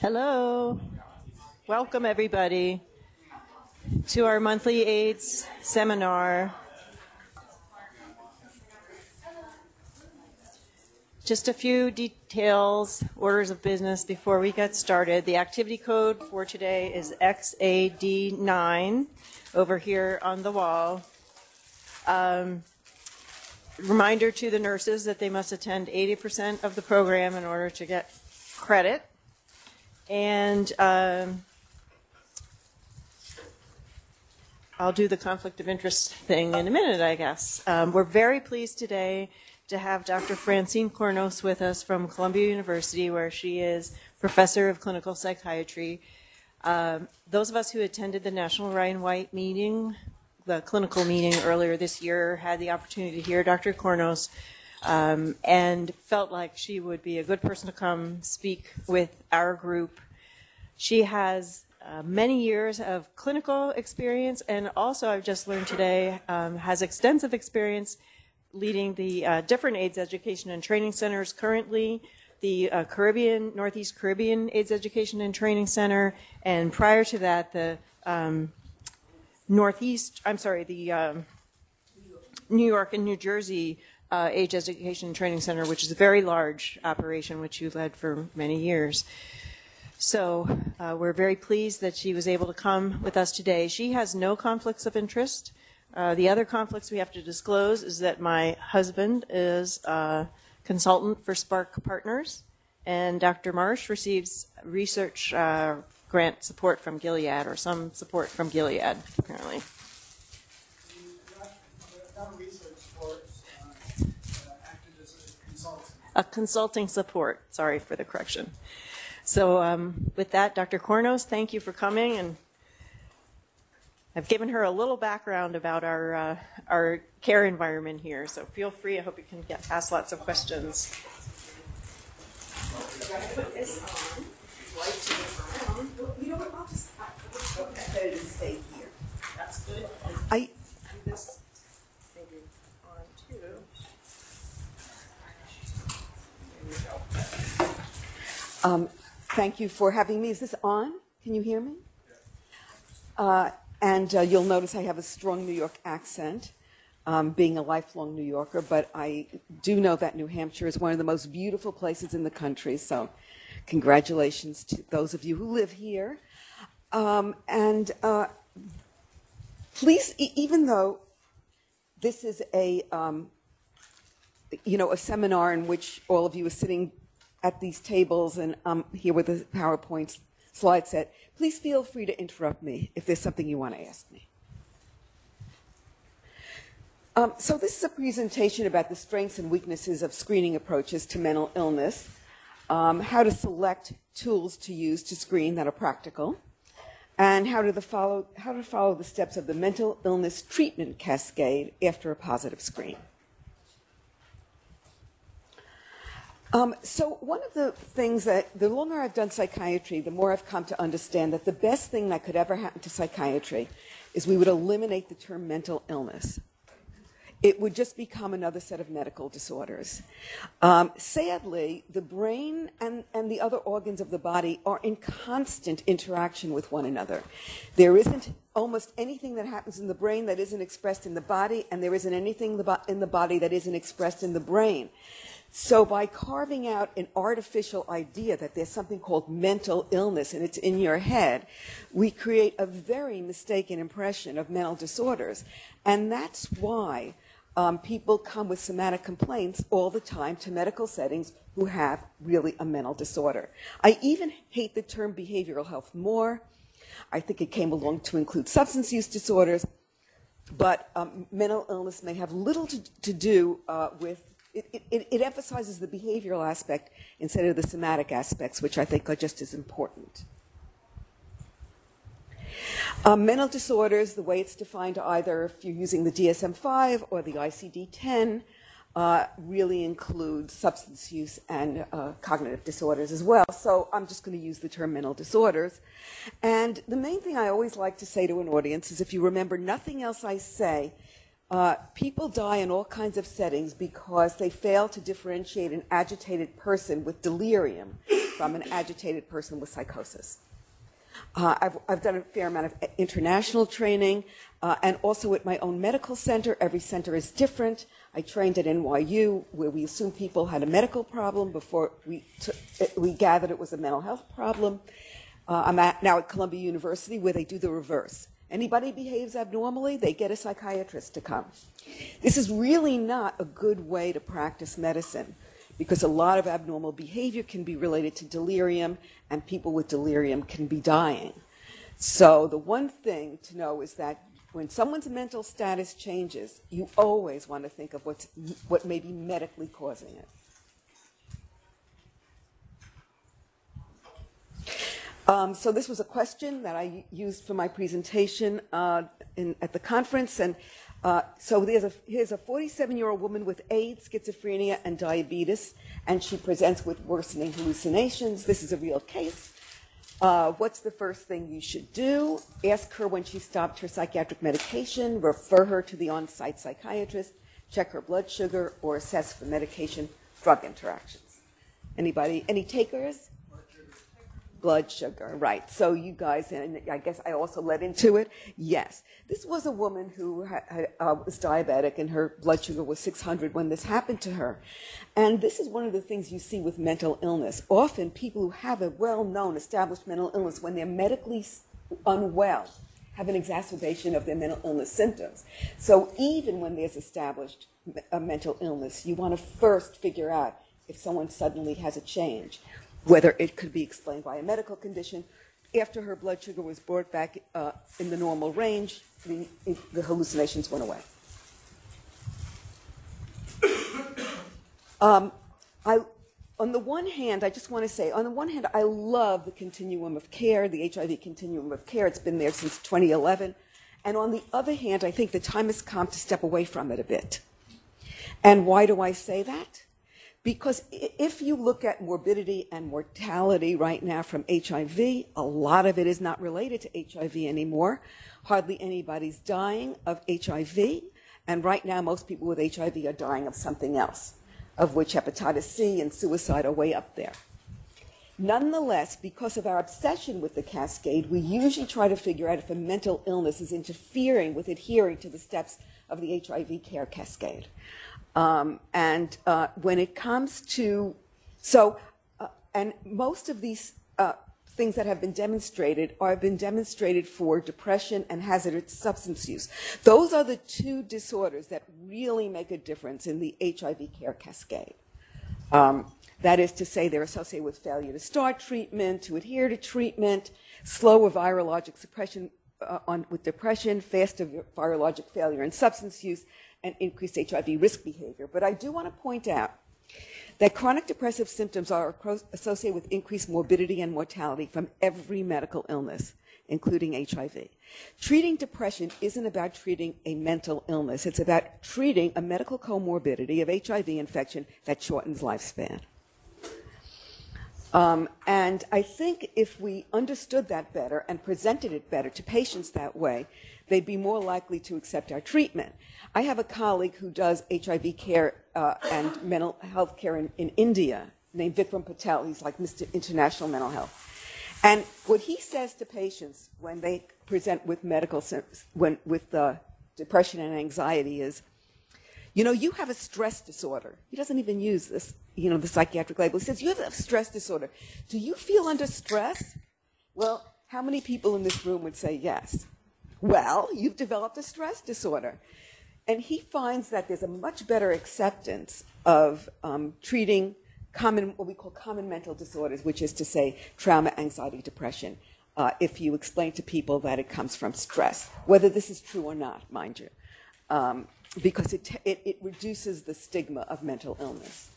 Hello. Welcome, everybody, to our monthly AIDS seminar. Just a few details, orders of business before we get started. The activity code for today is XAD9 over here on the wall. Um, reminder to the nurses that they must attend 80% of the program in order to get credit. And um, I'll do the conflict of interest thing in a minute, I guess. Um, we're very pleased today to have Dr. Francine Cournos with us from Columbia University, where she is professor of clinical psychiatry. Um, those of us who attended the National Ryan White meeting, the clinical meeting earlier this year, had the opportunity to hear Dr. Cournos um, and felt like she would be a good person to come speak with our group. She has uh, many years of clinical experience, and also I've just learned today um, has extensive experience leading the uh, different AIDS education and training centers currently, the uh, Caribbean, Northeast Caribbean AIDS Education and Training Center, and prior to that, the um, Northeast, I'm sorry, the um, New York and New Jersey uh, AIDS Education Training Center, which is a very large operation, which you led for many years. So uh, we're very pleased that she was able to come with us today. She has no conflicts of interest. Uh, the other conflicts we have to disclose is that my husband is a consultant for Spark Partners, and Dr. Marsh receives research uh, grant support from Gilead, or some support from Gilead, apparently. A consulting support. Sorry for the correction. So, um, with that, Dr. Cournos, thank you for coming and I've given her a little background about our uh, our care environment here, so feel free. I hope you can get ask lots of questions. Put this on. Light to around. You know what? I'll just. Okay. Better to stay here. That's good. I. This maybe on too. There we go. Um, thank you for having me. Is this on? Can you hear me? Uh, and uh, you'll notice I have a strong New York accent, um, being a lifelong New Yorker, but I do know that New Hampshire is one of the most beautiful places in the country. So, congratulations to those of you who live here. Um, and uh, please, e- even though this is a um, you know a seminar in which all of you are sitting at these tables and I'm here with a PowerPoint slide set, please feel free to interrupt me if there's something you want to ask me. Um, so this is a presentation about the strengths and weaknesses of screening approaches to mental illness, um, how to select tools to use to screen that are practical, and how to, follow, how to follow the steps of the mental illness treatment cascade after a positive screen. Um, so one of the things that the longer I've done psychiatry, the more I've come to understand that the best thing that could ever happen to psychiatry is we would eliminate the term mental illness. It would just become another set of medical disorders. Um, sadly, the brain and, and the other organs of the body are in constant interaction with one another. There isn't almost anything that happens in the brain that isn't expressed in the body, and there isn't anything in the body that isn't expressed in the brain. So by carving out an artificial idea that there's something called mental illness and it's in your head, we create a very mistaken impression of mental disorders. And that's why um, people come with somatic complaints all the time to medical settings who have really a mental disorder. I even hate the term behavioral health more. I think it came along to include substance use disorders, but um, mental illness may have little to, to do uh, with it, it, it, emphasizes the behavioral aspect instead of the somatic aspects, which I think are just as important. Um, mental disorders, the way it's defined either if you're using the DSM 5 or the ICD 10, uh, really includes substance use and uh, cognitive disorders as well. So I'm just going to use the term mental disorders. And the main thing I always like to say to an audience is if you remember nothing else I say, Uh, people die in all kinds of settings because they fail to differentiate an agitated person with delirium from an agitated person with psychosis. Uh, I've, I've, done a fair amount of international training, uh, and also at my own medical center. Every center is different. I trained at NYU, where we assumed people had a medical problem before we, we gathered it was a mental health problem. Uh, I'm at, now at Columbia University, where they do the reverse. Anybody behaves abnormally, they get a psychiatrist to come. This is really not a good way to practice medicine because a lot of abnormal behavior can be related to delirium, and people with delirium can be dying. So, the one thing to know is that when someone's mental status changes, you always want to think of what's, what may be medically causing it. Um, so this was a question that I used for my presentation uh, in, at the conference, and uh, so there's a, here's a 47-year-old woman with AIDS, schizophrenia, and diabetes, and she presents with worsening hallucinations. This is a real case. Uh, what's the first thing you should do? Ask her when she stopped her psychiatric medication, refer her to the on-site psychiatrist, check her blood sugar, or assess for medication-drug interactions. Anybody? Any takers? Blood sugar, right. So you guys, and I guess I also led into it. Yes. This was a woman who had, uh, was diabetic and her blood sugar was 600 when this happened to her. And this is one of the things you see with mental illness. Often people who have a well-known established mental illness, when they're medically unwell, have an exacerbation of their mental illness symptoms. So even when there's established a mental illness, you want to first figure out if someone suddenly has a change whether it could be explained by a medical condition. After her blood sugar was brought back uh, in the normal range, the, the hallucinations went away. Um, I, on the one hand, I just want to say, on the one hand, I love the continuum of care, the HIV continuum of care. It's been there since 2011. And on the other hand, I think the time has come to step away from it a bit. And why do I say that? Because if you look at morbidity and mortality right now from HIV, a lot of it is not related to HIV anymore. Hardly anybody's dying of HIV. And right now, most people with HIV are dying of something else, of which hepatitis C and suicide are way up there. Nonetheless, because of our obsession with the cascade, we usually try to figure out if a mental illness is interfering with adhering to the steps of the HIV care cascade. Um, and uh, when it comes to, so, uh, and most of these uh, things that have been demonstrated are been demonstrated for depression and hazardous substance use. Those are the two disorders that really make a difference in the HIV care cascade. Um, that is to say, they're associated with failure to start treatment, to adhere to treatment, slower virologic suppression uh, on, with depression, faster virologic failure and substance use, and increased HIV risk behavior. But I do want to point out that chronic depressive symptoms are associated with increased morbidity and mortality from every medical illness, including HIV. Treating depression isn't about treating a mental illness, it's about treating a medical comorbidity of HIV infection that shortens lifespan. Um, and I think if we understood that better and presented it better to patients that way, they'd be more likely to accept our treatment. I have a colleague who does HIV care uh, and mental health care in, in India named Vikram Patel. He's like Mr. International Mental Health. And what he says to patients when they present with medical when with uh, depression and anxiety is, you know, you have a stress disorder. He doesn't even use this, you know, the psychiatric label. He says you have a stress disorder. Do you feel under stress? Well, how many people in this room would say yes? Well, you've developed a stress disorder. And he finds that there's a much better acceptance of um, treating common, what we call common mental disorders, which is to say trauma, anxiety, depression, uh, if you explain to people that it comes from stress, whether this is true or not, mind you, um, because it, it, it reduces the stigma of mental illness.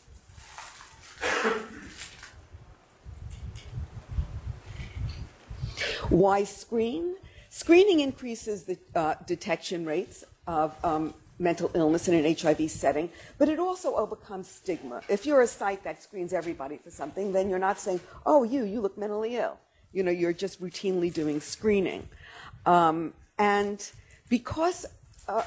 Why screen? Screening increases the uh, detection rates of um, mental illness in an HIV setting, but it also overcomes stigma. If you're a site that screens everybody for something, then you're not saying, oh, you, you look mentally ill. You know, you're just routinely doing screening. Um, and because uh,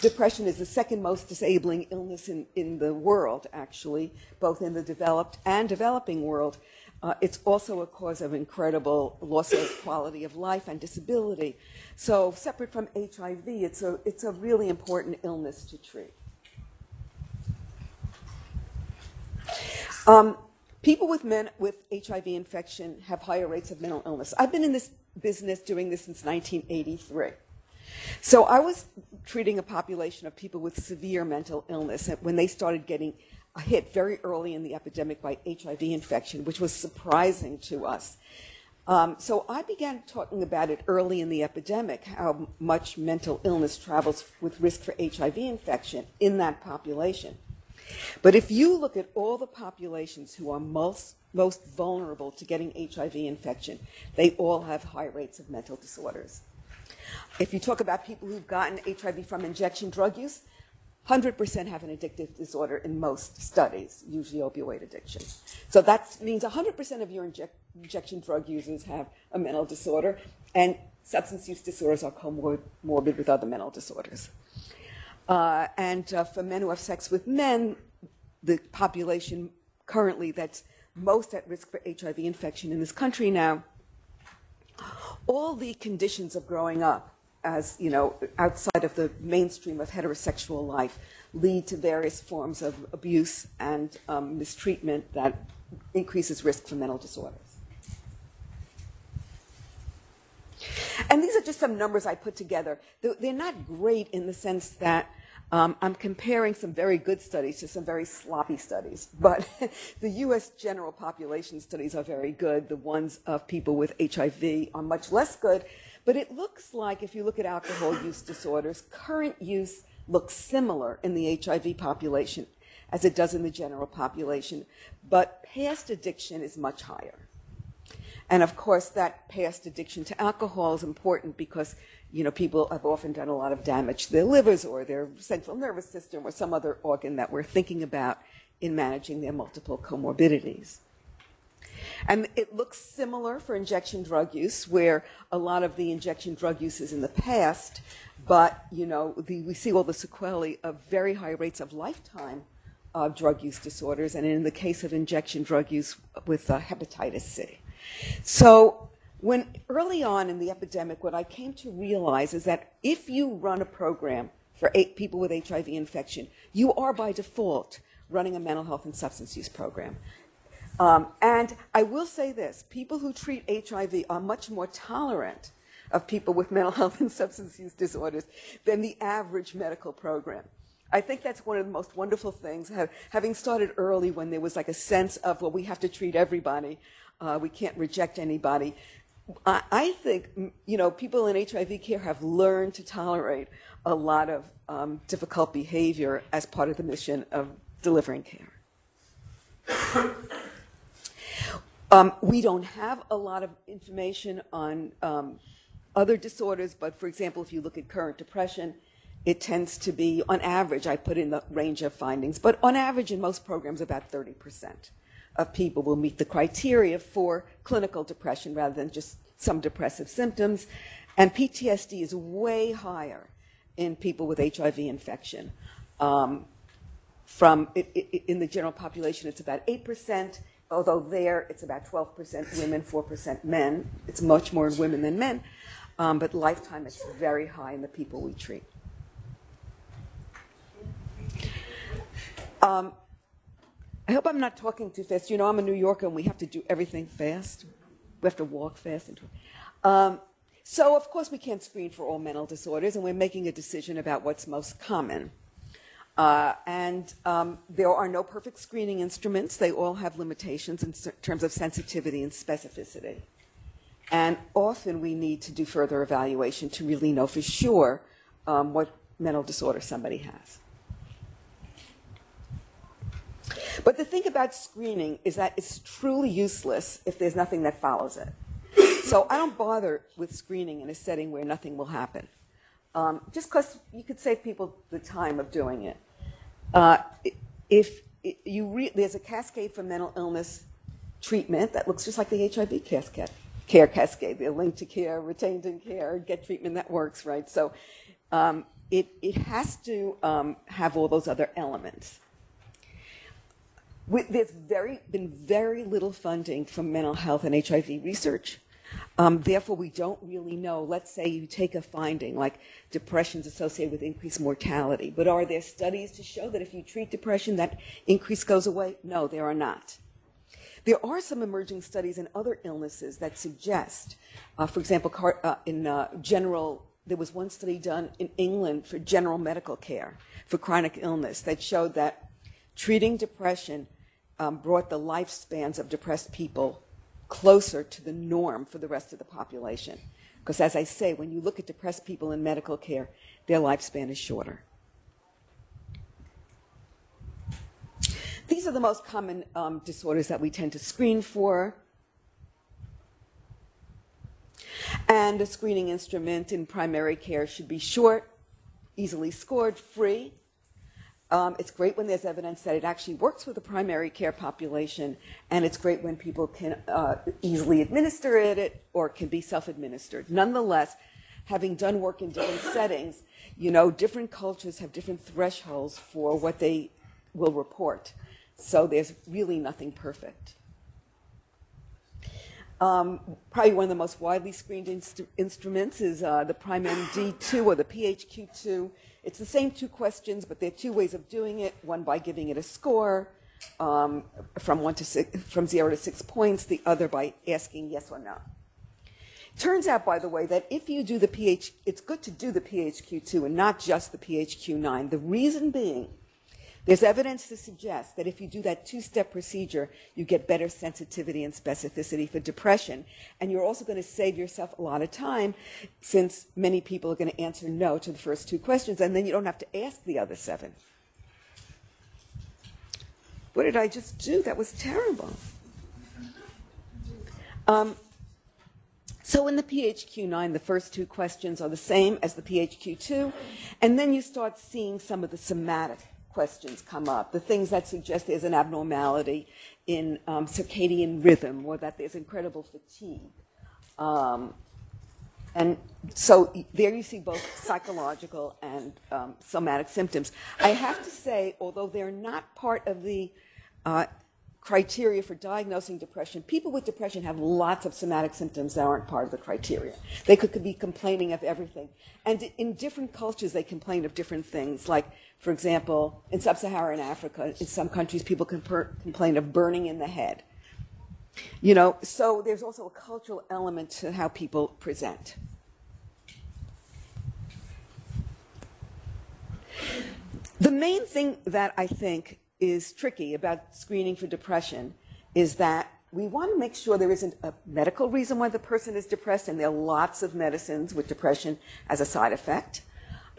depression is the second most disabling illness in, in the world, actually, both in the developed and developing world. Uh, it's also a cause of incredible loss of quality of life and disability. So, separate from HIV, it's a, it's a really important illness to treat. Um, people with men with HIV infection have higher rates of mental illness. I've been in this business doing this since 1983. So I was treating a population of people with severe mental illness when they started getting hit very early in the epidemic by HIV infection, which was surprising to us. Um, so I began talking about it early in the epidemic, how much mental illness travels with risk for HIV infection in that population. But if you look at all the populations who are most, most vulnerable to getting HIV infection, they all have high rates of mental disorders. If you talk about people who've gotten HIV from injection drug use, 100% have an addictive disorder in most studies, usually opioid addiction. So that means 100% of your inject, injection drug users have a mental disorder, and substance use disorders are comorbid with other mental disorders. Uh, and uh, for men who have sex with men, the population currently that's most at risk for HIV infection in this country now, all the conditions of growing up as, you know, outside of the mainstream of heterosexual life lead to various forms of abuse and um, mistreatment that increases risk for mental disorders. And these are just some numbers I put together. They're not great in the sense that um, I'm comparing some very good studies to some very sloppy studies, but the US general population studies are very good. The ones of people with HIV are much less good, but it looks like if you look at alcohol use disorders, current use looks similar in the HIV population as it does in the general population, but past addiction is much higher. And of course, that past addiction to alcohol is important because you know, people have often done a lot of damage to their livers or their central nervous system or some other organ that we're thinking about in managing their multiple comorbidities. And it looks similar for injection drug use, where a lot of the injection drug use is in the past, but you know the, we see all the sequelae of very high rates of lifetime of drug use disorders, and in the case of injection drug use with uh, hepatitis C. So when early on in the epidemic, what I came to realize is that if you run a program for people with HIV infection, you are by default running a mental health and substance use program. Um, and I will say this people who treat HIV are much more tolerant of people with mental health and substance use disorders than the average medical program. I think that's one of the most wonderful things, having started early when there was like a sense of, well, we have to treat everybody, uh, we can't reject anybody. I, I, think, you know, people in HIV care have learned to tolerate a lot of um, difficult behavior as part of the mission of delivering care. Um, we don't have a lot of information on um, other disorders, but for example, if you look at current depression, it tends to be, on average, I put in the range of findings, but on average in most programs, about 30% of people will meet the criteria for clinical depression rather than just some depressive symptoms. And PTSD is way higher in people with HIV infection. Um, from it, it, in the general population, it's about 8% although there it's about 12% women, 4% men. It's much more in women than men. Um, but lifetime, it's very high in the people we treat. Um, I hope I'm not talking too fast. You know, I'm a New Yorker and we have to do everything fast. We have to walk fast. And um, so, of course, we can't screen for all mental disorders, and we're making a decision about what's most common. Uh, and um, there are no perfect screening instruments. They all have limitations in terms of sensitivity and specificity. And often we need to do further evaluation to really know for sure um, what mental disorder somebody has. But the thing about screening is that it's truly useless if there's nothing that follows it. So I don't bother with screening in a setting where nothing will happen. Um, just because you could save people the time of doing it. Uh, if you re- there's a cascade for mental illness treatment that looks just like the HIV cascade, care cascade. They're linked to care, retained in care, get treatment that works, right? So um, it, it has to um, have all those other elements. There's very, been very little funding for mental health and HIV research. Um, therefore, we don't really know. Let's say you take a finding like depression is associated with increased mortality, but are there studies to show that if you treat depression, that increase goes away? No, there are not. There are some emerging studies in other illnesses that suggest, uh, for example, car- uh, in uh, general, there was one study done in England for general medical care for chronic illness that showed that treating depression um, brought the lifespans of depressed people closer to the norm for the rest of the population. Because as I say, when you look at depressed people in medical care, their lifespan is shorter. These are the most common um, disorders that we tend to screen for. And a screening instrument in primary care should be short, easily scored, free. Um, it's great when there's evidence that it actually works with the primary care population, and it's great when people can uh, easily administer it or can be self-administered. Nonetheless, having done work in different settings, you know, different cultures have different thresholds for what they will report. So there's really nothing perfect. Um, probably one of the most widely screened inst- instruments is uh, the PrimeMD2 or the PHQ2. It's the same two questions, but there are two ways of doing it. One by giving it a score um, from one to six, from zero to six points. The other by asking yes or no. Turns out, by the way, that if you do the PH, it's good to do the PHQ2 and not just the PHQ9. The reason being there's evidence to suggest that if you do that two step procedure, you get better sensitivity and specificity for depression. And you're also going to save yourself a lot of time since many people are going to answer no to the first two questions, and then you don't have to ask the other seven. What did I just do? That was terrible. Um, so in the PHQ-9, the first two questions are the same as the PHQ-2, and then you start seeing some of the somatic questions come up, the things that suggest there's an abnormality in um, circadian rhythm or that there's incredible fatigue. Um, and so there you see both psychological and um, somatic symptoms. I have to say, although they're not part of the uh, criteria for diagnosing depression, people with depression have lots of somatic symptoms that aren't part of the criteria. They could, could be complaining of everything. And in different cultures, they complain of different things. Like, for example, in sub Saharan Africa, in some countries, people complain of burning in the head. You know, so there's also a cultural element to how people present. The main thing that I think is tricky about screening for depression is that we want to make sure there isn't a medical reason why the person is depressed, and there are lots of medicines with depression as a side effect.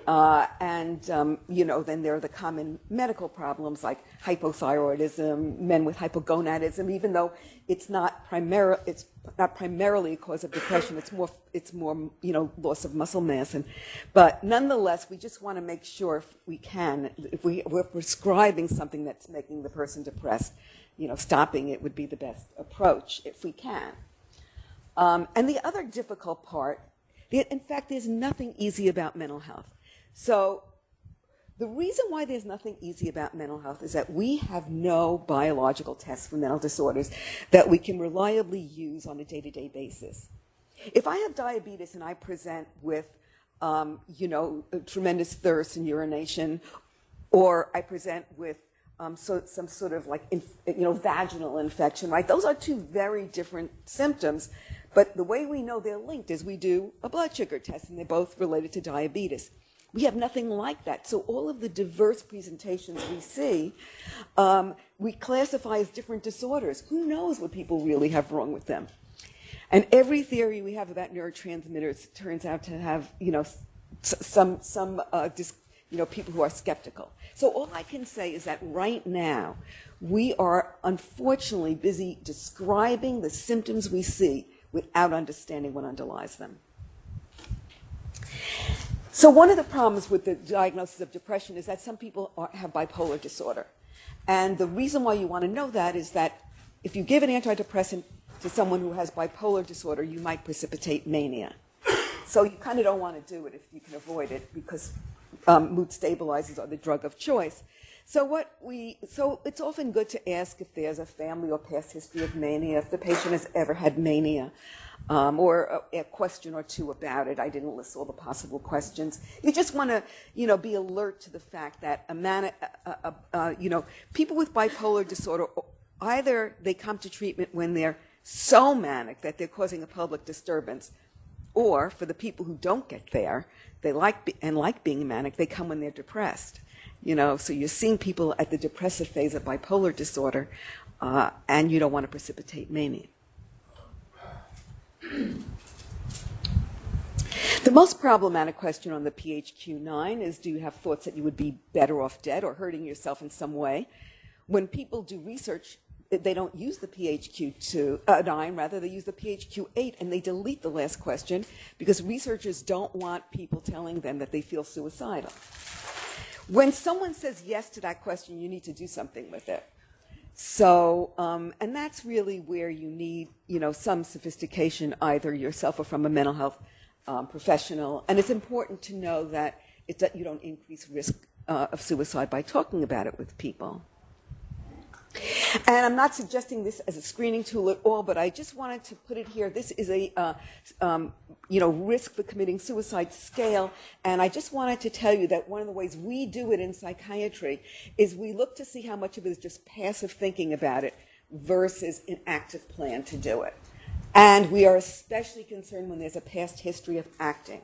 Uh, and, um, you know, then there are the common medical problems like hypothyroidism, men with hypogonadism, even though it's not, it's not primarily a cause of depression, it's more, it's more, you know, loss of muscle mass. And, but nonetheless, we just want to make sure if we can, if we, we're prescribing something that's making the person depressed, you know, stopping it would be the best approach if we can. Um, and the other difficult part, in fact, there's nothing easy about mental health. So the reason why there's nothing easy about mental health is that we have no biological tests for mental disorders that we can reliably use on a day-to-day basis. If I have diabetes and I present with, um, you know, tremendous thirst and urination, or I present with um, so, some sort of like, you know, vaginal infection, right? Those are two very different symptoms. But the way we know they're linked is we do a blood sugar test, and they're both related to diabetes. We have nothing like that. So all of the diverse presentations we see, um, we classify as different disorders. Who knows what people really have wrong with them? And every theory we have about neurotransmitters turns out to have, you know, some some uh, you know people who are skeptical. So all I can say is that right now we are unfortunately busy describing the symptoms we see without understanding what underlies them. So one of the problems with the diagnosis of depression is that some people are, have bipolar disorder. And the reason why you want to know that is that if you give an antidepressant to someone who has bipolar disorder, you might precipitate mania. So you kind of don't want to do it if you can avoid it because um, mood stabilizers are the drug of choice. So what we so it's often good to ask if there's a family or past history of mania, if the patient has ever had mania, um, or a, a, question or two about it. I didn't list all the possible questions. You just want to you know be alert to the fact that a man, you know, people with bipolar disorder either they come to treatment when they're so manic that they're causing a public disturbance, or for the people who don't get there, they like be, and like being manic, they come when they're depressed. You know, so you're seeing people at the depressive phase of bipolar disorder, uh, and you don't want to precipitate mania. The most problematic question on the PHQ-9 is do you have thoughts that you would be better off dead or hurting yourself in some way? When people do research, they don't use the PHQ-9, uh, rather they use the PHQ-8 and they delete the last question because researchers don't want people telling them that they feel suicidal. When someone says yes to that question, you need to do something with it. So, um, and that's really where you need, you know, some sophistication, either yourself or from a mental health um, professional. And it's important to know that, you don't increase risk uh, of suicide by talking about it with people. And I'm not suggesting this as a screening tool at all, but I just wanted to put it here. This is a, uh, um, you know, risk for committing suicide scale. And I just wanted to tell you that one of the ways we do it in psychiatry is we look to see how much of it is just passive thinking about it versus an active plan to do it. And we are especially concerned when there's a past history of acting.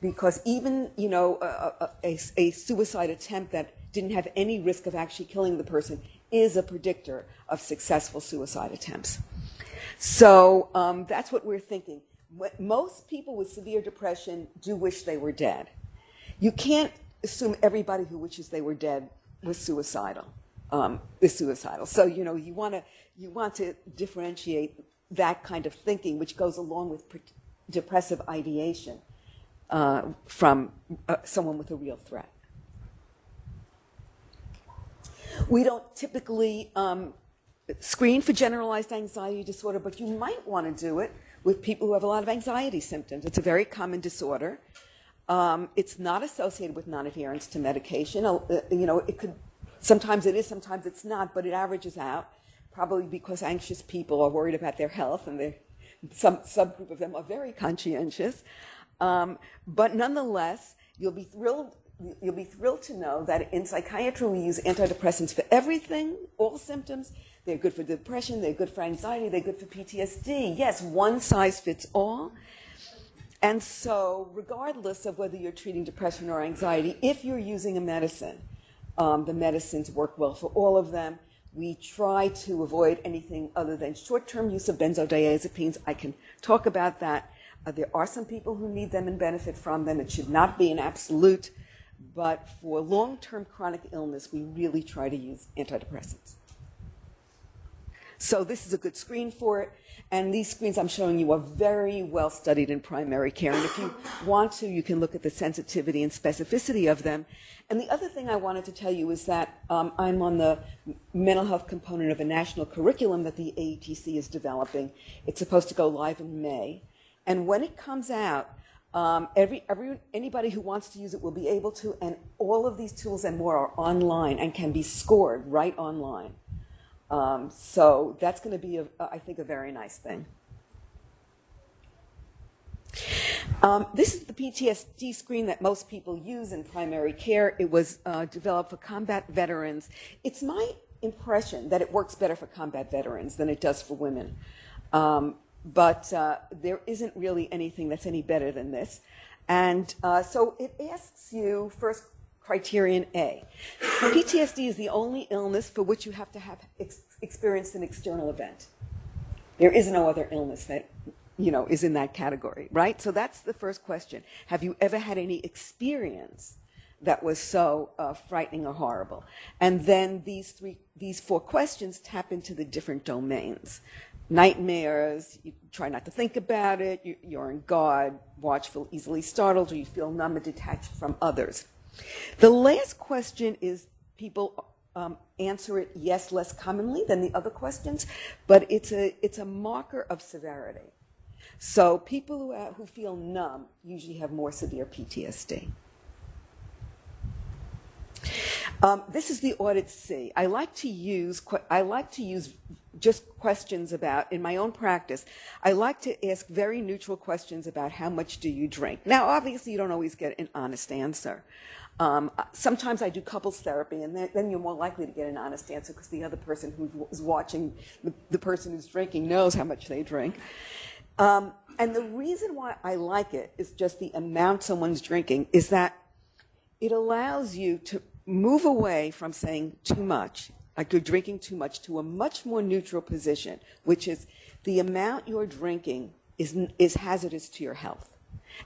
Because even, you know, a, a, a suicide attempt that didn't have any risk of actually killing the person is a predictor of successful suicide attempts. So um, that's what we're thinking. Most people with severe depression do wish they were dead. You can't assume everybody who wishes they were dead was suicidal. Um, is suicidal. So you know you want to you want to differentiate that kind of thinking, which goes along with pre- depressive ideation, uh, from uh, someone with a real threat. We don't typically um, screen for generalized anxiety disorder, but you might want to do it with people who have a lot of anxiety symptoms. It's a very common disorder. Um, it's not associated with non-adherence to medication. Uh, you know, it could sometimes it is, sometimes it's not, but it averages out. Probably because anxious people are worried about their health, and some subgroup of them are very conscientious. Um, but nonetheless, you'll be thrilled you'll be thrilled to know that in psychiatry we use antidepressants for everything, all symptoms. They're good for depression, they're good for anxiety, they're good for PTSD. Yes, one size fits all. And so, regardless of whether you're treating depression or anxiety, if you're using a medicine, um, the medicines work well for all of them. We try to avoid anything other than short term use of benzodiazepines. I can talk about that. Uh, there are some people who need them and benefit from them. It should not be an absolute. But for long term chronic illness, we really try to use antidepressants. So this is a good screen for it. And these screens I'm showing you are very well studied in primary care. And if you want to, you can look at the sensitivity and specificity of them. And the other thing I wanted to tell you is that um, I'm on the mental health component of a national curriculum that the AETC is developing. It's supposed to go live in May. And when it comes out, um, every, every, anybody who wants to use it will be able to, and all of these tools and more are online and can be scored right online. Um, so that's going to be, a, I think, a very nice thing. Um, this is the PTSD screen that most people use in primary care. It was uh, developed for combat veterans. It's my impression that it works better for combat veterans than it does for women. Um, but uh, there isn't really anything that's any better than this. And uh, so it asks you first criterion A. PTSD is the only illness for which you have to have ex- experienced an external event. There is no other illness that you know is in that category, right? So that's the first question. Have you ever had any experience that was so uh, frightening or horrible? And then these three, these four questions tap into the different domains nightmares, you try not to think about it, you, are in God, watchful, easily startled, or you feel numb and detached from others. The last question is people um, answer it yes less commonly than the other questions, but it's a, it's a marker of severity. So people who, who feel numb usually have more severe PTSD. Um, this is the audit C. I like to use I like to use just questions about in my own practice. I like to ask very neutral questions about how much do you drink. Now, obviously, you don't always get an honest answer. Um, sometimes I do couples therapy, and then, you're more likely to get an honest answer because the other person who's watching the, the, person who's drinking knows how much they drink. Um, and the reason why I like it is just the amount someone's drinking is that it allows you to move away from saying too much, like you're drinking too much, to a much more neutral position, which is the amount you're drinking is, is hazardous to your health.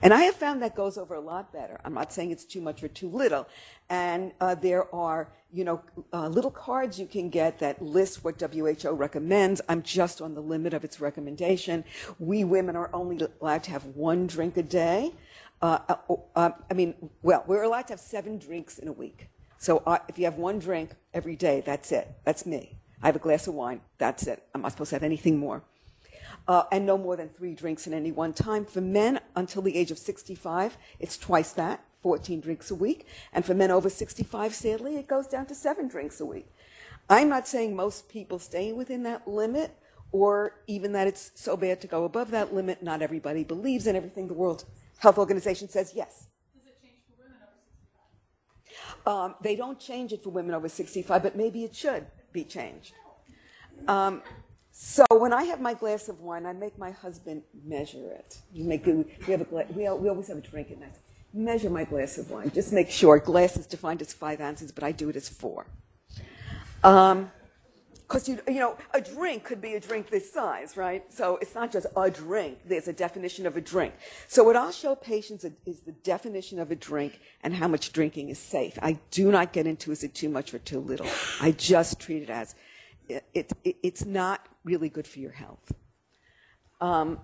And I have found that goes over a lot better. I'm not saying it's too much or too little. And uh, there are, you know, uh, little cards you can get that list what WHO recommends. I'm just on the limit of its recommendation. We women are only allowed to have one drink a day. Uh, uh, uh I mean, well, we're allowed to have seven drinks in a week. So uh, if you have one drink every day, that's it. That's me. I have a glass of wine. That's it. I'm not supposed to have anything more. Uh, and no more than three drinks in any one time. For men until the age of 65, it's twice that, 14 drinks a week. And for men over 65, sadly, it goes down to seven drinks a week. I'm not saying most people stay within that limit or even that it's so bad to go above that limit. Not everybody believes in everything the World Health Organization says yes. Um, they don't change it for women over 65, but maybe it should be changed. Um, so when I have my glass of wine, I make my husband measure it. We make we have a glass, we, we always have a drink at night. Measure my glass of wine. Just make sure. Glass is defined as five ounces, but I do it as four. Um, because you, you know, a drink could be a drink this size, right? So it's not just a drink. There's a definition of a drink. So what I'll show patients is the definition of a drink and how much drinking is safe. I do not get into is it too much or too little. I just treat it as it, it, it it's not really good for your health. Um,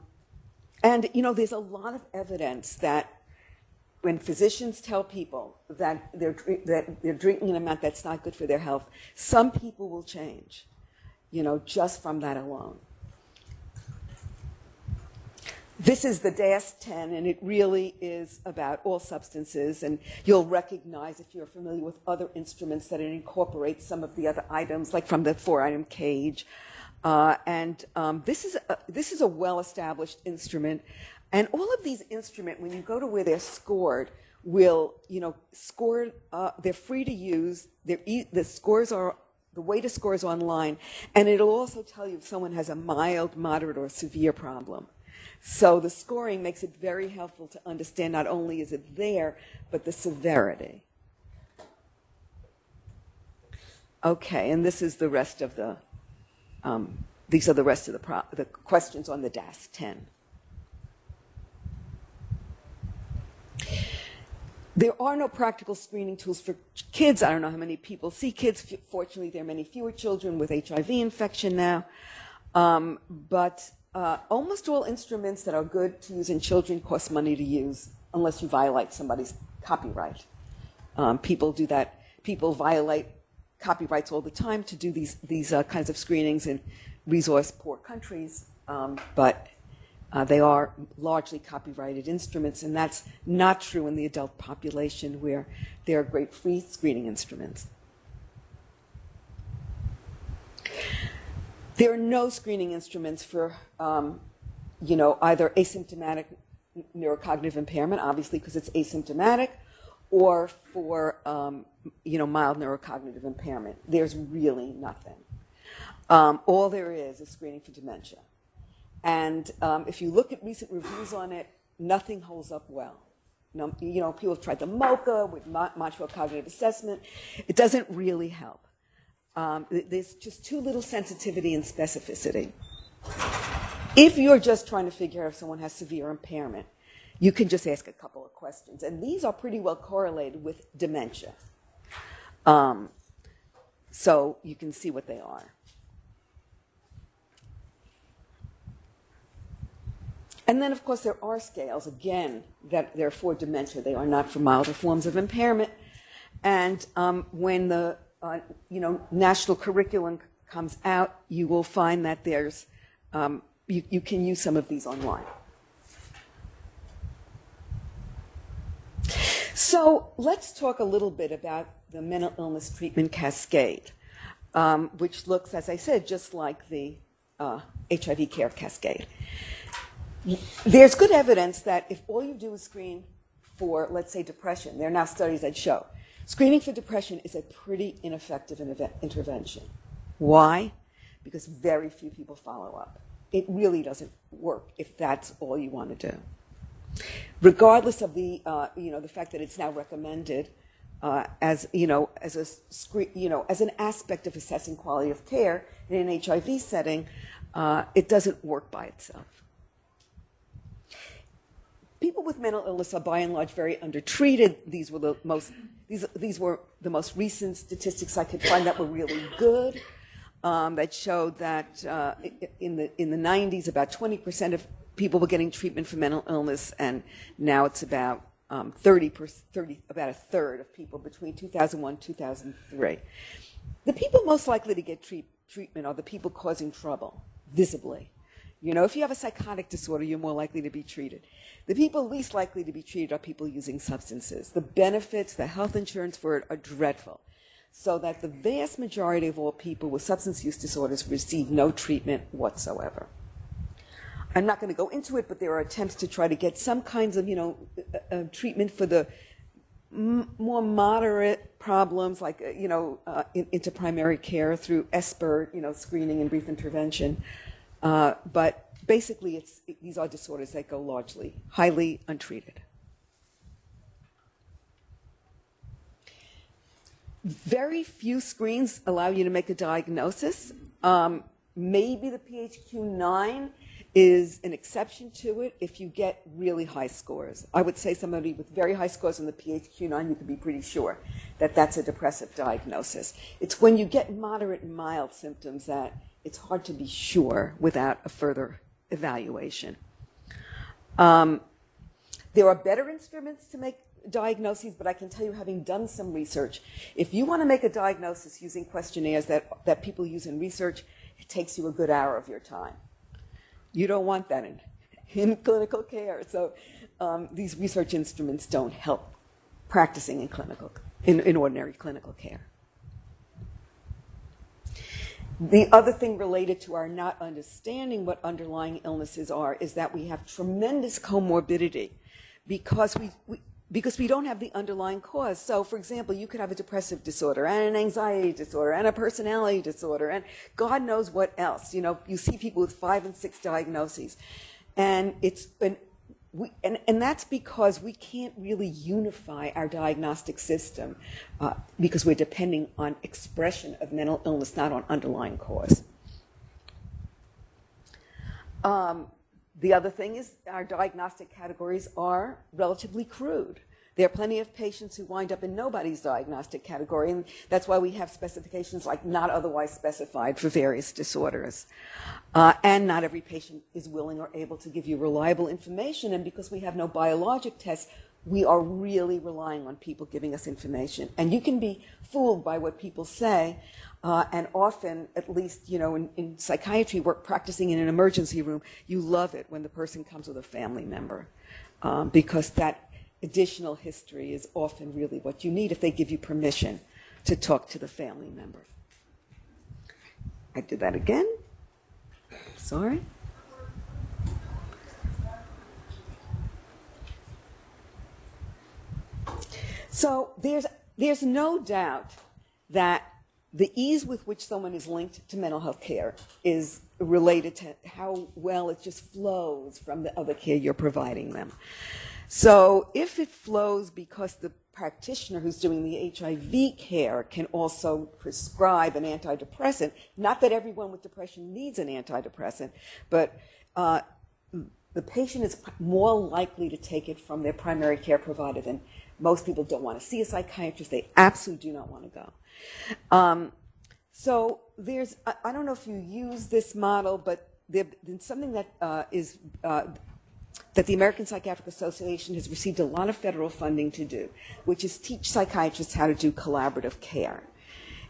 and you know, there's a lot of evidence that when physicians tell people that they're, that they're drinking an amount that's not good for their health, some people will change you know, just from that alone. This is the DAST 10, and it really is about all substances. And you'll recognize if you're familiar with other instruments that it incorporates some of the other items, like from the four item cage. Uh, and um, this is a, this is a well established instrument. And all of these instruments, when you go to where they're scored, will you know score. Uh, they're free to use. E- the scores are the of scores online, and it'll also tell you if someone has a mild, moderate, or severe problem. So the scoring makes it very helpful to understand not only is it there, but the severity. Okay, and this is the rest of the, um, these are the rest of the, the questions on the DAST 10. There are no practical screening tools for kids. I don't know how many people see kids. Fortunately, there are many fewer children with HIV infection now. Um, but uh, almost all instruments that are good to use in children cost money to use unless you violate somebody's copyright. Um, people do that. People violate copyrights all the time to do these, these uh, kinds of screenings in resource poor countries. Um, but uh, they are largely copyrighted instruments, and that's not true in the adult population where there are great free screening instruments. There are no screening instruments for, um, you know, either asymptomatic neurocognitive impairment, obviously because it's asymptomatic, or for, um, you know, mild neurocognitive impairment. There's really nothing. Um, all there is is screening for dementia. And um, if you look at recent reviews on it, nothing holds up well. You know, people have tried the MoCA with Montreal Cognitive Assessment. It doesn't really help. Um, there's just too little sensitivity and specificity. If you're just trying to figure out if someone has severe impairment, you can just ask a couple of questions. And these are pretty well correlated with dementia. Um, so you can see what they are. And then, of course, there are scales, again, that they're for dementia. They are not for milder forms of impairment. And um, when the uh, you know, national curriculum comes out, you will find that there's, um, you, you can use some of these online. So let's talk a little bit about the mental illness treatment cascade, um, which looks, as I said, just like the uh, HIV care cascade. There's good evidence that if all you do is screen for, let's say, depression, there are now studies that show screening for depression is a pretty ineffective intervention. Why? Because very few people follow up. It really doesn't work if that's all you want to do regardless of the uh, you know the fact that it's now recommended uh, as you know as a screen, you know as an aspect of assessing quality of care in an HIV setting, uh, it doesn't work by itself. People with mental illness are by and large very undertreated. These were the most these these were the most recent statistics I could find that were really good. Um, that showed that uh, in the in the 90s, about 20 percent of people were getting treatment for mental illness, and now it's about um, 30, per, 30, about a third of people between 2001 2003. The people most likely to get treat, treatment are the people causing trouble, visibly. You know, if you have a psychotic disorder, you're more likely to be treated. The people least likely to be treated are people using substances. The benefits, the health insurance for it are dreadful. So that the vast majority of all people with substance use disorders receive no treatment whatsoever. I'm not going to go into it, but there are attempts to try to get some kinds of, you know, uh, uh, treatment for the m- more moderate problems, like, uh, you know, uh, in, into primary care through SBIRT, you know, screening and brief intervention. Uh, but basically, it's, these are disorders that go largely highly untreated. Very few screens allow you to make a diagnosis. Um, maybe the PHQ-9 is an exception to it if you get really high scores. I would say somebody with very high scores on the PHQ-9, you can be pretty sure that that's a depressive diagnosis. It's when you get moderate and mild symptoms that it's hard to be sure without a further evaluation. Um, there are better instruments to make diagnoses, but I can tell you, having done some research, if you want to make a diagnosis using questionnaires that, that people use in research, it takes you a good hour of your time. You don't want that in, in clinical care. So um, these research instruments don't help practicing in clinical, in, in ordinary clinical care. The other thing related to our not understanding what underlying illnesses are is that we have tremendous comorbidity because we, we because we don't have the underlying cause. So, for example, you could have a depressive disorder and an anxiety disorder and a personality disorder and God knows what else. You know, you see people with five and six diagnoses. And it's, and, we, and, and that's because we can't really unify our diagnostic system uh, because we're depending on expression of mental illness, not on underlying cause. Um, the other thing is our diagnostic categories are relatively crude. There are plenty of patients who wind up in nobody's diagnostic category, and that's why we have specifications like not otherwise specified for various disorders. Uh, and not every patient is willing or able to give you reliable information, and because we have no biologic tests, we are really relying on people giving us information. And you can be fooled by what people say, uh, and often, at least, you know, in, in psychiatry work, practicing in an emergency room, you love it when the person comes with a family member um, because that additional history is often really what you need if they give you permission to talk to the family member. I did that again. Sorry. So there's, there's no doubt that the ease with which someone is linked to mental health care is related to how well it just flows from the other care you're providing them. So if it flows because the practitioner who's doing the HIV care can also prescribe an antidepressant, not that everyone with depression needs an antidepressant, but uh, the patient is more likely to take it from their primary care provider than most people don't want to see a psychiatrist. They absolutely do not want to go. Um, so there's, I, I, don't know if you use this model, but there's something that uh, is uh, that the American Psychiatric Association has received a lot of federal funding to do, which is teach psychiatrists how to do collaborative care.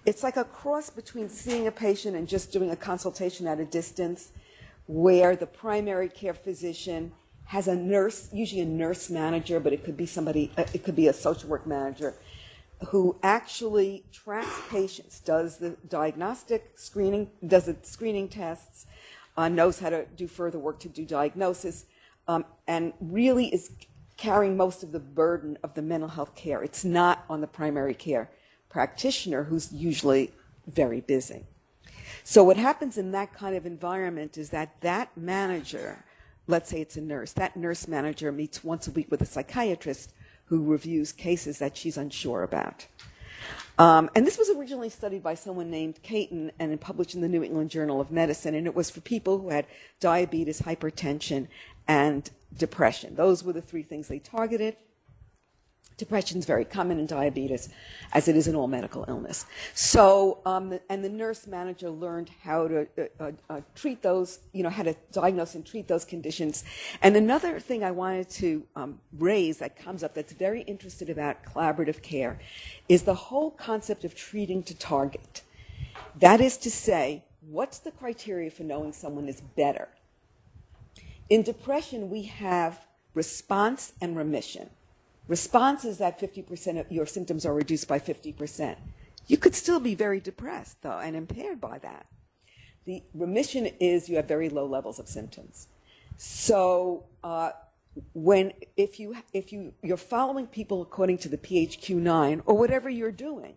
It's like a cross between seeing a patient and just doing a consultation at a distance, where the primary care physician has a nurse, usually a nurse manager, but it could be somebody, it could be a social work manager, who actually tracks patients, does the diagnostic screening, does the screening tests, uh, knows how to do further work to do diagnosis, um, and really is carrying most of the burden of the mental health care. It's not on the primary care practitioner who's usually very busy. So what happens in that kind of environment is that that manager, let's say it's a nurse, that nurse manager meets once a week with a psychiatrist who reviews cases that she's unsure about. Um, and this was originally studied by someone named Katon and published in the New England Journal of Medicine, and it was for people who had diabetes, hypertension, and depression. Those were the three things they targeted. Depression is very common in diabetes, as it is in all medical illness. So, um, and the nurse manager learned how to uh, uh, uh, treat those, you know, how to diagnose and treat those conditions. And another thing I wanted to um, raise that comes up that's very interested about collaborative care is the whole concept of treating to target. That is to say, what's the criteria for knowing someone is better? In depression, we have response and remission. Response is that 50% of your symptoms are reduced by 50%. You could still be very depressed, though, and impaired by that. The remission is you have very low levels of symptoms. So, uh, when if you if you you're following people according to the PHQ-9 or whatever you're doing,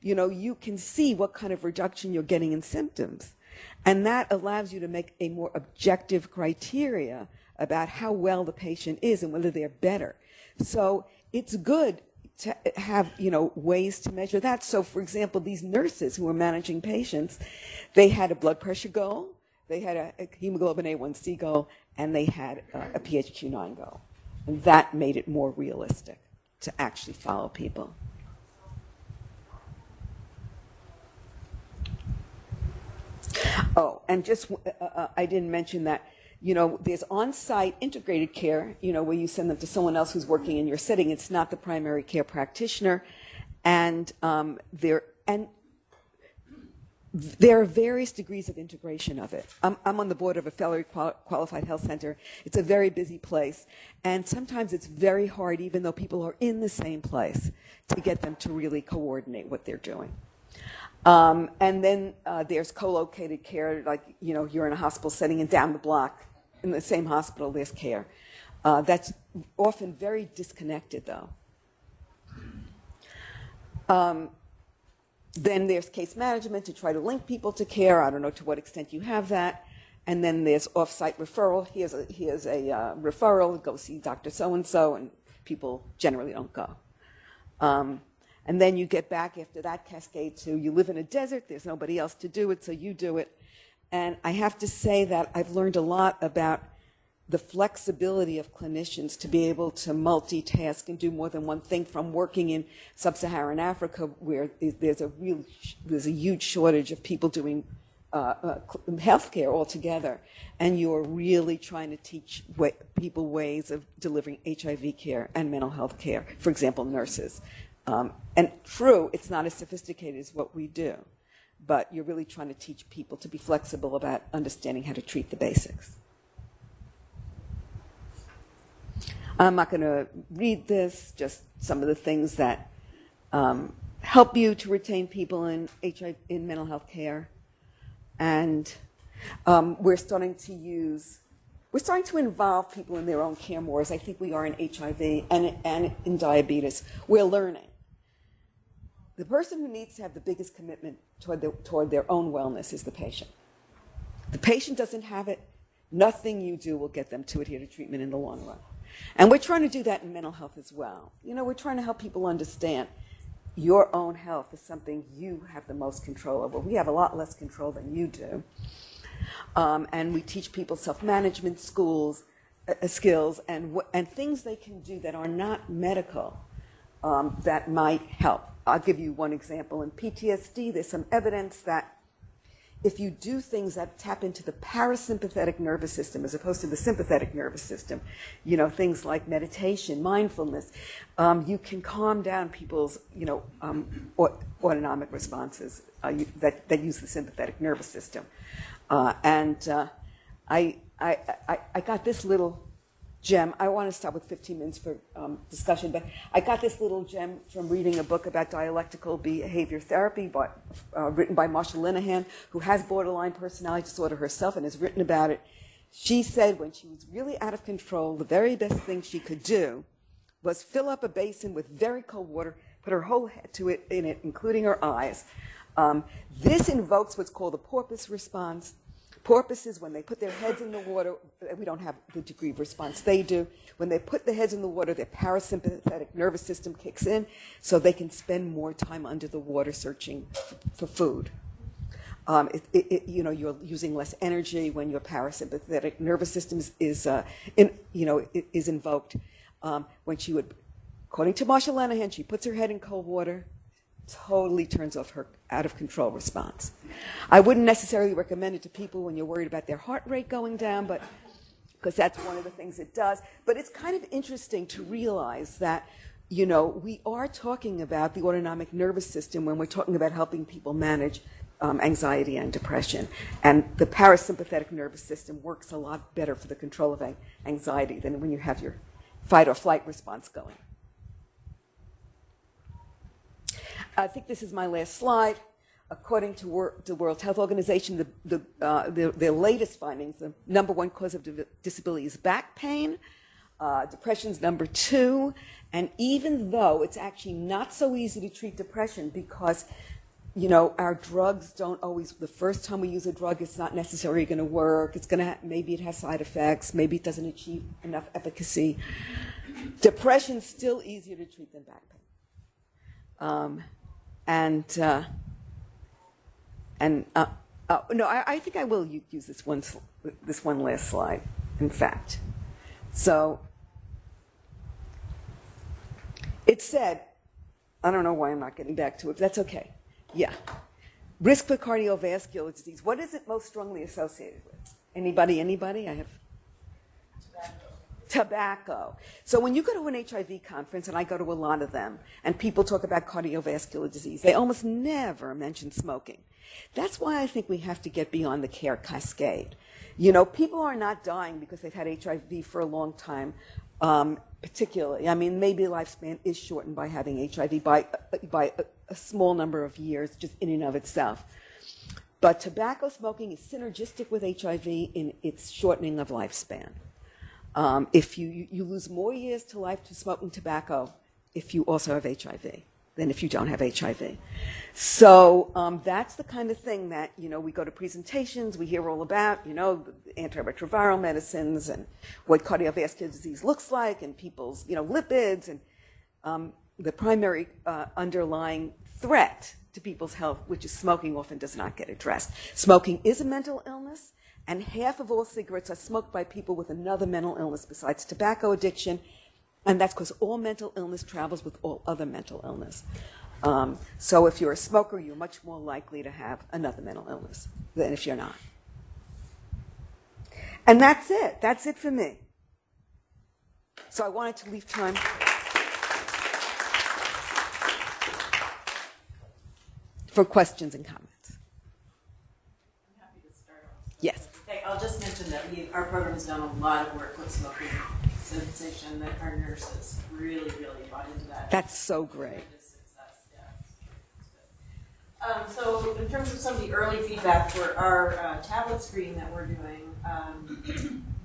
you know you can see what kind of reduction you're getting in symptoms, and that allows you to make a more objective criteria about how well the patient is and whether they're better. So it's good to have you know ways to measure that. So, for example, these nurses who were managing patients, they had a blood pressure goal, they had a, a hemoglobin A1C goal, and they had a, a PHQ-9 goal, and that made it more realistic to actually follow people. Oh, and just uh, uh, I didn't mention that you know, there's on-site integrated care, you know, where you send them to someone else who's working in your setting. It's not the primary care practitioner, and um, there and there are various degrees of integration of it. I'm, I'm on the board of a federally qualified health center. It's a very busy place, and sometimes it's very hard, even though people are in the same place, to get them to really coordinate what they're doing. Um, and then uh, there's co-located care, like you know, you're in a hospital setting, and down the block in the same hospital, there's care. Uh, that's often very disconnected, though. Um, then there's case management to try to link people to care. I don't know to what extent you have that. And then there's off-site referral. Here's a, here's a uh, referral. Go see Dr. So-and-so, and people generally don't go. Um, and then you get back after that cascade to you live in a desert. There's nobody else to do it, so you do it. And I have to say that I've learned a lot about the flexibility of clinicians to be able to multitask and do more than one thing from working in sub-Saharan Africa where there's a real, there's a huge shortage of people doing uh, uh, healthcare altogether. And you're really trying to teach people ways of delivering HIV care and mental health care. For example, nurses. Um, and true, it's not as sophisticated as what we do but you're really trying to teach people to be flexible about understanding how to treat the basics. I'm not going to read this, just some of the things that um, help you to retain people in HIV, in mental health care. And um, we're starting to use, we're starting to involve people in their own care more, as I think we are in HIV and, and in diabetes. We're learning. The person who needs to have the biggest commitment toward, the, toward their own wellness is the patient. The patient doesn't have it, nothing you do will get them to adhere to treatment in the long run. And we're trying to do that in mental health as well. You know, we're trying to help people understand your own health is something you have the most control over. We have a lot less control than you do. Um, and we teach people self-management schools, uh, skills and, and things they can do that are not medical um, that might help. I'll give you one example. In PTSD, there's some evidence that if you do things that tap into the parasympathetic nervous system as opposed to the sympathetic nervous system, you know, things like meditation, mindfulness, um, you can calm down people's, you know, um, autonomic responses uh, that, that use the sympathetic nervous system. Uh, and uh, I, I, I, I got this little gem. I want to stop with 15 minutes for um, discussion, but I got this little gem from reading a book about dialectical behavior therapy by, uh, written by Marsha Linehan, who has borderline personality disorder herself and has written about it. She said when she was really out of control, the very best thing she could do was fill up a basin with very cold water, put her whole head to it in it, including her eyes. Um, this invokes what's called the porpoise response. Porpoises, when they put their heads in the water, we don't have the degree of response they do. When they put their heads in the water, their parasympathetic nervous system kicks in, so they can spend more time under the water searching for food. Um, it, it, it, you know, you're using less energy when your parasympathetic nervous system is, is uh, in, you know, is invoked. Um, when she would, according to Marsha Linehan, she puts her head in cold water, totally turns off her out of control response. I wouldn't necessarily recommend it to people when you're worried about their heart rate going down, but because that's one of the things it does. But it's kind of interesting to realize that, you know, we are talking about the autonomic nervous system when we're talking about helping people manage um, anxiety and depression. And the parasympathetic nervous system works a lot better for the control of anxiety than when you have your fight or flight response going. I think this is my last slide. According to wor- the World Health Organization, the, the, uh, the, their latest findings, the number one cause of di- disability is back pain. Uh, depression's number two. And even though it's actually not so easy to treat depression because, you know, our drugs don't always, the first time we use a drug, it's not necessarily going to work. It's going to, maybe it has side effects. Maybe it doesn't achieve enough efficacy. Depression's still easier to treat than back pain. Um, and uh, and uh, uh, no, I, I think I will use this one this one last slide. In fact, so it said, I don't know why I'm not getting back to it. But that's okay. Yeah, risk for cardiovascular disease. What is it most strongly associated with? Anybody? Anybody? I have tobacco. So when you go to an HIV conference, and I go to a lot of them, and people talk about cardiovascular disease, they almost never mention smoking. That's why I think we have to get beyond the care cascade. You know, people are not dying because they've had HIV for a long time, um, particularly. I mean, maybe lifespan is shortened by having HIV by, by a, a small number of years, just in and of itself. But tobacco smoking is synergistic with HIV in its shortening of lifespan. Um, if you, you, lose more years to life to smoking tobacco if you also have HIV than if you don't have HIV. So um, that's the kind of thing that, you know, we go to presentations, we hear all about, you know, antiretroviral medicines and what cardiovascular disease looks like and people's, you know, lipids and um, the primary uh, underlying threat to people's health, which is smoking, often does not get addressed. Smoking is a mental illness, and half of all cigarettes are smoked by people with another mental illness besides tobacco addiction, and that's because all mental illness travels with all other mental illness. Um, so if you're a smoker, you're much more likely to have another mental illness than if you're not. And that's it. That's it for me. So I wanted to leave time. For questions and comments. I'm happy to start off. Yes. Okay, I'll just mention that we, our program has done a lot of work with smoking cessation, that our nurses really, really bought into that. That's so great. Tremendous success, yeah. Um, so in terms of some of the early feedback for our uh, tablet screen that we're doing, um,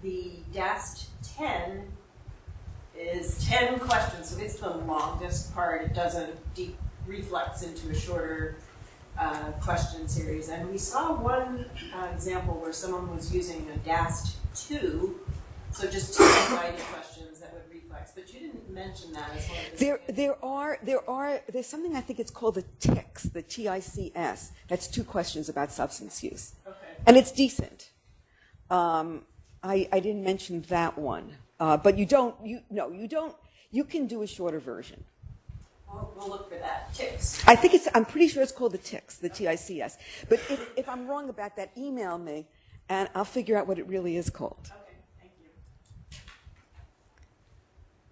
the DAST 10 is 10 questions, so it's the longest part. It doesn't deep reflex into a shorter uh, question series. And we saw one uh, example where someone was using a DAST 2, so just two anxiety questions that would reflex. But you didn't mention that as one of the There, there are, there are, there's something I think it's called the TICS, the T-I-C-S. That's two questions about substance use. Okay. And it's decent. Um, I, I didn't mention that one. Uh, but you don't, you, no, you don't, you can do a shorter version. We'll, we'll look for that. TICS. I think it's, I'm pretty sure it's called the TICS, the T-I-C-S. But if, if I'm wrong about that, email me and I'll figure out what it really is called. Okay, thank you.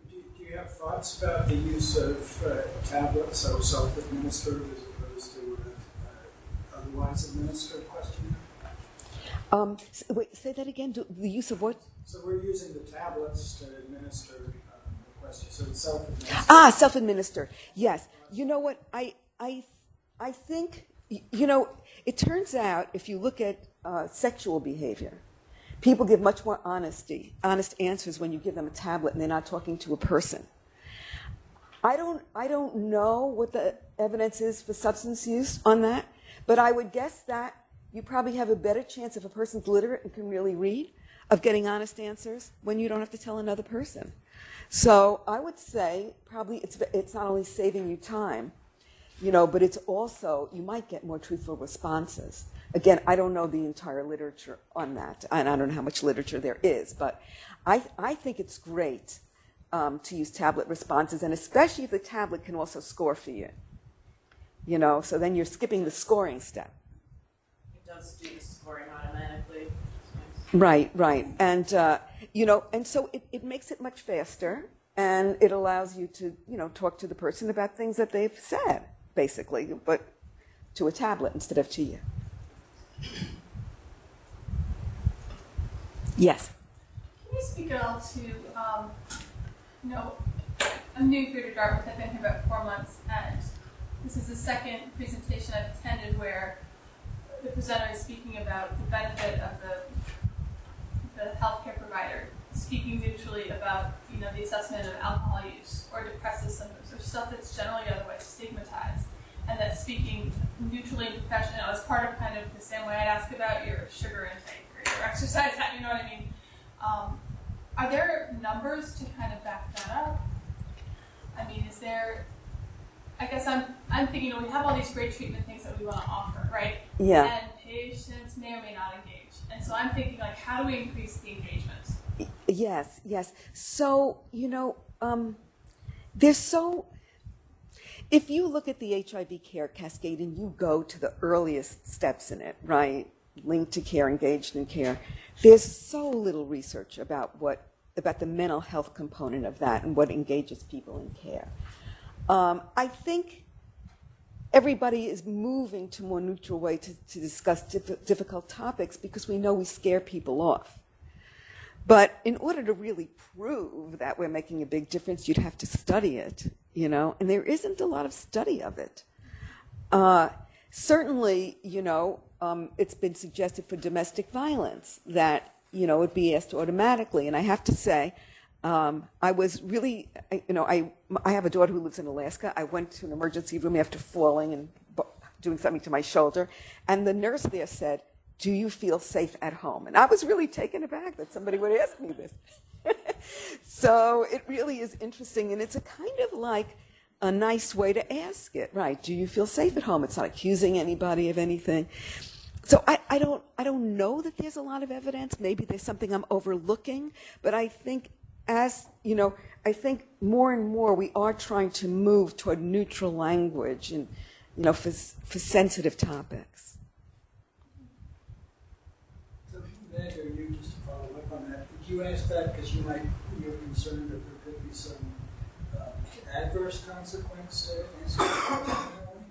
Do do you have thoughts about the use of uh, tablets, so self-administered as opposed to uh, otherwise administered questionnaire? Um, s- wait, say that again. Do, the use of what? So we're using the tablets to administer the question, so self-administered. Ah, self-administer. Yes. You know what? I, I, I think, you know, it turns out if you look at uh, sexual behavior, people give much more honesty, honest answers when you give them a tablet and they're not talking to a person. I don't, I don't know what the evidence is for substance use on that, but I would guess that you probably have a better chance if a person's literate and can really read of getting honest answers when you don't have to tell another person. So I would say probably it's, it's not only saving you time, you know, but it's also, you might get more truthful responses. Again, I don't know the entire literature on that, and I don't know how much literature there is, but I, I think it's great um, to use tablet responses, and especially if the tablet can also score for you. You know, so then you're skipping the scoring step. It does do the scoring automatically. Right, right. And, uh, you know, and so it, it makes it much faster and it allows you to, you know, talk to the person about things that they've said, basically, but to a tablet instead of to you. Yes. Can you speak at all to, um, you know, I'm new here to Dartmouth. I've been here about four months, and this is the second presentation I've attended where the presenter is speaking about the benefit of the the healthcare provider speaking neutrally about, you know, the assessment of alcohol use or depressive symptoms or stuff that's generally otherwise stigmatized, and that speaking neutrally and professionally as part of kind of the same way I'd ask about your sugar intake or your exercise, you know what I mean? Um, are there numbers to kind of back that up? I mean, is there? I guess I'm I'm thinking, you know, we have all these great treatment things that we want to offer, right? Yeah. And patients may or may not engage. And so I'm thinking, like, how do we increase the engagement? Yes, yes. So, you know, um, there's so. If you look at the HIV care cascade and you go to the earliest steps in it, right, linked to care, engaged in care, there's so little research about what about the mental health component of that and what engages people in care. Um, I think everybody is moving to more neutral way to, to discuss diff- difficult topics because we know we scare people off. But in order to really prove that we're making a big difference, you'd have to study it, you know, and there isn't a lot of study of it. Uh, certainly, you know, um, it's been suggested for domestic violence that, you know, it be asked automatically. And I have to say, um, I was really, I- you know, I, I have a daughter who lives in Alaska. I went to an emergency room after falling and doing something to my shoulder, and the nurse there said, "Do you feel safe at home?" And I was really taken aback that somebody would ask me this. so it really is interesting, and it's a kind of like a nice way to ask it, right? Do you feel safe at home? It's not accusing anybody of anything. So I, I don't I don't know that there's a lot of evidence. Maybe there's something I'm overlooking, but I think as you know, I think more and more we are trying to move toward neutral language and you know for for sensitive topics. So Meg, or you, just to follow up on that, did you ask that because you might, you're concerned that there could be some um, adverse consequence to answering the question that way?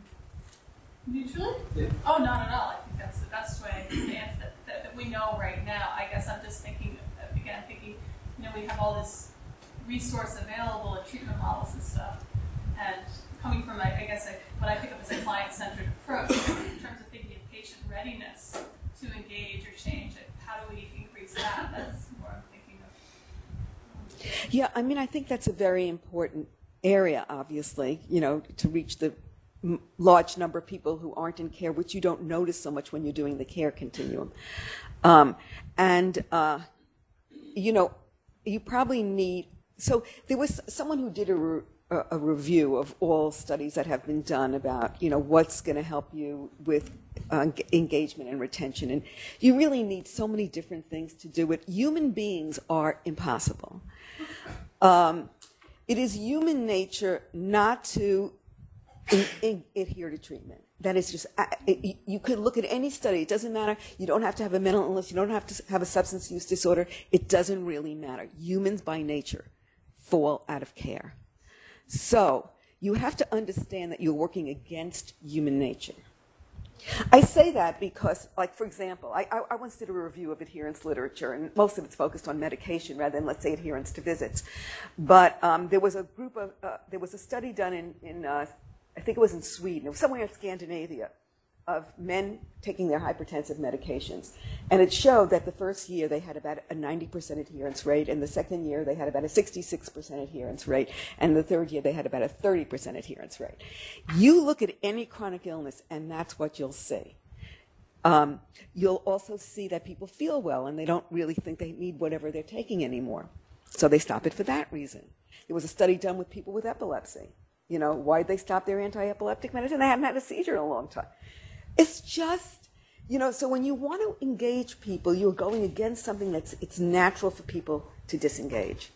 Neutrally? Yeah. Oh, not at all. I think that's the best way to answer that, that, that we know right now. I guess I'm just thinking, uh, again, thinking, you know, we have all this resource available and treatment models and stuff. And coming from, I, I guess, what I pick up as a client-centered approach in terms of thinking of patient readiness to engage or change, like, how do we increase that? That's more I'm thinking of. Yeah, I mean, I think that's a very important area, obviously, you know, to reach the large number of people who aren't in care, which you don't notice so much when you're doing the care continuum. Um, and, uh, you know, you probably need, so there was someone who did a, re- a a review of all studies that have been done about, you know, what's going to help you with uh, engagement and retention. And you really need so many different things to do it. Human beings are impossible. Um, it is human nature not to in, in, adhere to treatment. That is just, you could look at any study. It doesn't matter. You don't have to have a mental illness. You don't have to have a substance use disorder. It doesn't really matter. Humans by nature fall out of care. So you have to understand that you're working against human nature. I say that because, like, for example, I, I, I, once did a review of adherence literature, and most of it's focused on medication rather than, let's say, adherence to visits. But um, there was a group of, uh, there was a study done in, in uh, I think it was in Sweden, it was somewhere in Scandinavia, of men taking their hypertensive medications. And it showed that the first year they had about a 90% adherence rate, and the second year they had about a 66% adherence rate, and the third year they had about a 30% adherence rate. You look at any chronic illness, and that's what you'll see. Um, you'll also see that people feel well and they don't really think they need whatever they're taking anymore. So they stop it for that reason. There was a study done with people with epilepsy. You know, why'd they stop their anti epileptic medicine? They hadn't had a seizure in a long time. It's just, you know, so when you want to engage people, you're going against something that's it's natural for people to disengage.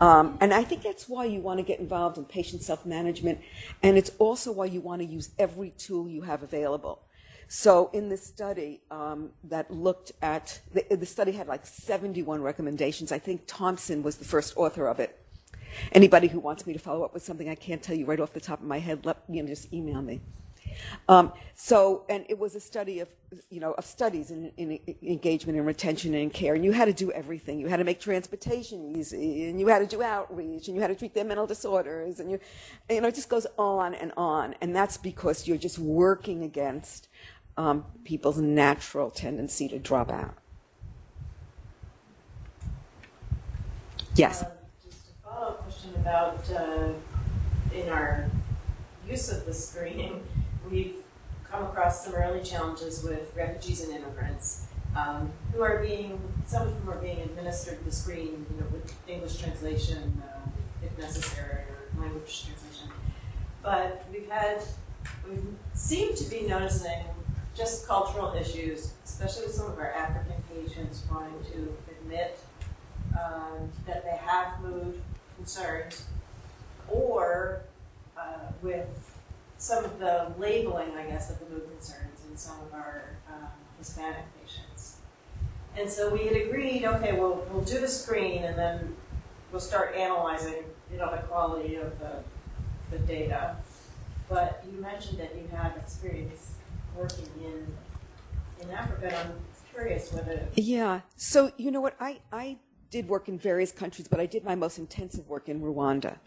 Um, and I think that's why you want to get involved in patient self management, and it's also why you want to use every tool you have available. So, in this study um, that looked at the, the, study had like 71 recommendations. I think Thompson was the first author of it. Anybody who wants me to follow up with something I can't tell you right off the top of my head, let you know, just email me. Um, so, and it was a study of, you know, of studies in, in, engagement and retention and care. And you had to do everything. You had to make transportation easy, and you had to do outreach, and you had to treat their mental disorders, and you, you know, it just goes on and on. And that's because you're just working against um, people's natural tendency to drop out. Yes. Uh, just a follow-up question about uh, in our use of the screening we've come across some early challenges with refugees and immigrants um, who are being, some of whom are being administered the screen you know, with English translation uh, if necessary or language translation. But we've had, we seem to be noticing just cultural issues, especially with some of our African patients wanting to admit um, that they have mood concerns or uh, with some of the labeling, I guess, of the mood concerns in some of our um, Hispanic patients. And so we had agreed, okay, well, we'll do the screen and then we'll start analyzing, you know, the quality of the, the data. But you mentioned that you had experience working in in Africa. I'm curious whether. Yeah. So you know what? I I did work in various countries, but I did my most intensive work in Rwanda.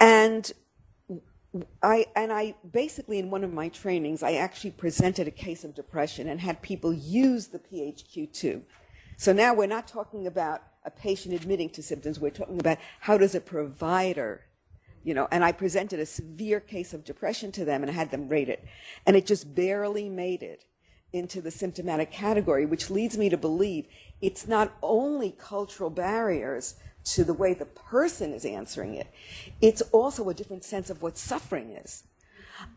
And I, and I basically, in one of my trainings, I actually presented a case of depression and had people use the PHQ-2. So now we're not talking about a patient admitting to symptoms, we're talking about how does a provider, you know, and I presented a severe case of depression to them and had them rate it. And it just barely made it into the symptomatic category, which leads me to believe it's not only cultural barriers, to the way the person is answering it, it's also a different sense of what suffering is.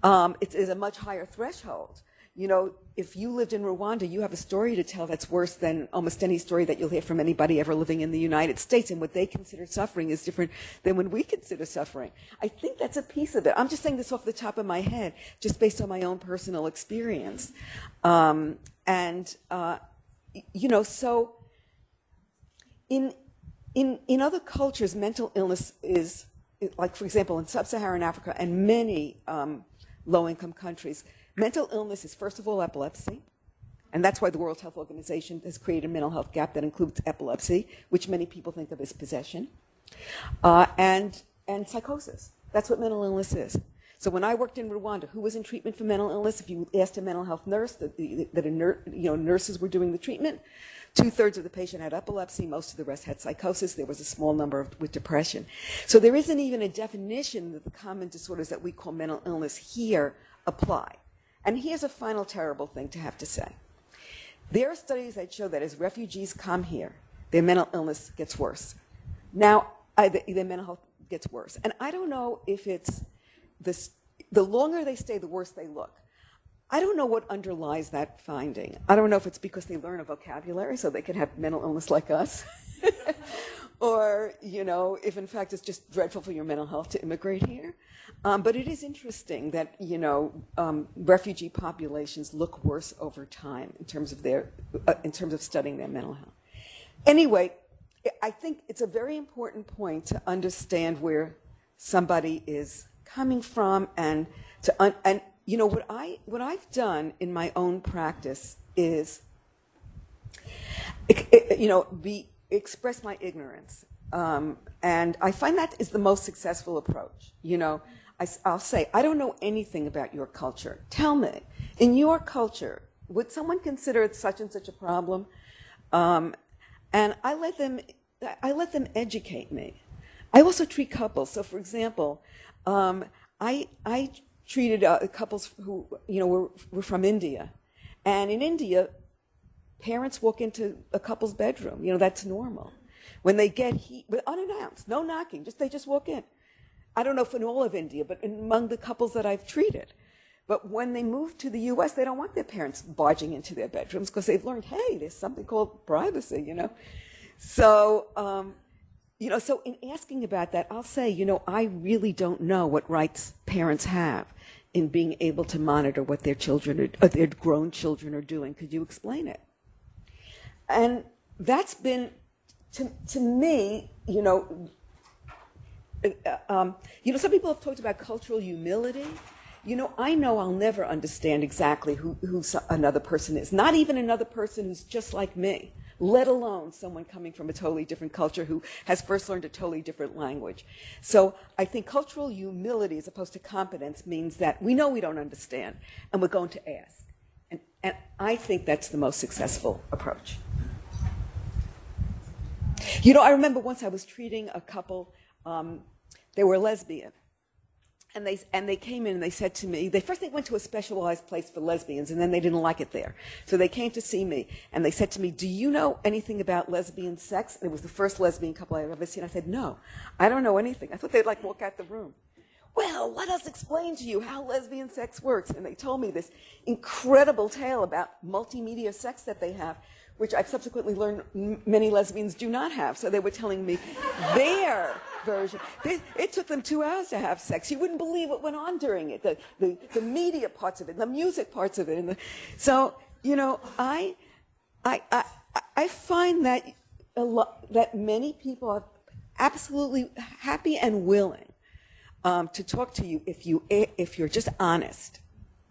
Um, it is a much higher threshold. You know, if you lived in Rwanda, you have a story to tell that's worse than almost any story that you'll hear from anybody ever living in the United States. And what they consider suffering is different than when we consider suffering. I think that's a piece of it. I'm just saying this off the top of my head, just based on my own personal experience. Um, and, uh, you know, so in, in, in other cultures, mental illness is, like, for example, in sub Saharan Africa and many um, low income countries, mental illness is, first of all, epilepsy. And that's why the World Health Organization has created a mental health gap that includes epilepsy, which many people think of as possession, uh, and, and psychosis. That's what mental illness is. So when I worked in Rwanda, who was in treatment for mental illness? If you asked a mental health nurse that, that ner- you know, nurses were doing the treatment, Two thirds of the patient had epilepsy, most of the rest had psychosis. There was a small number of, with depression. So there isn't even a definition that the common disorders that we call mental illness here apply. And here's a final terrible thing to have to say. There are studies that show that as refugees come here, their mental illness gets worse. Now, uh, their mental health gets worse. And I don't know if it's this, the longer they stay, the worse they look. I don't know what underlies that finding. I don't know if it's because they learn a vocabulary so they can have mental illness like us. or, you know, if in fact it's just dreadful for your mental health to immigrate here. Um, but it is interesting that, you know, um, refugee populations look worse over time in terms of their, uh, in terms of studying their mental health. Anyway, I think it's a very important point to understand where somebody is coming from and to, un- and you know what I what I've done in my own practice is, you know, be express my ignorance, um, and I find that is the most successful approach. You know, I, will say I don't know anything about your culture. Tell me, in your culture, would someone consider it such and such a problem? Um, and I let them I let them educate me. I also treat couples. So, for example, um, I I treated uh, couples who you know were, were from India, and in India, parents walk into a couple's bedroom. You know that's normal. When they get heat, unannounced, no knocking, just they just walk in. I don't know if in all of India, but among the couples that I've treated. But when they move to the U.S., they don't want their parents barging into their bedrooms because they've learned, hey, there's something called privacy, you know. So, um, you know, so in asking about that, I'll say, you know, I really don't know what rights parents have in being able to monitor what their children, are, uh, their grown children are doing. Could you explain it? And that's been, to, to me, you know, uh, um, you know, some people have talked about cultural humility. You know, I know I'll never understand exactly who, who another person is, not even another person who's just like me let alone someone coming from a totally different culture who has first learned a totally different language. So I think cultural humility as opposed to competence means that we know we don't understand and we're going to ask. And, and I think that's the most successful approach. You know, I remember once I was treating a couple, um, they were lesbian. And they and they came in and they said to me they first they went to a specialized place for lesbians and then they didn't like it there. So they came to see me and they said to me do you know anything about lesbian sex? And it was the first lesbian couple i've ever seen. I said no i don't know anything. I thought they'd like walk out the room. Well let us explain to you how lesbian sex works. And they told me this incredible tale about multimedia sex that they have which I've subsequently learned many lesbians do not have. So they were telling me their version. They, it took them two hours to have sex. You wouldn't believe what went on during it, the, the, the media parts of it, the music parts of it. The, so, you know, I, I, I, I find that, a lot, that many people are absolutely happy and willing um, to talk to you if, you if you're just honest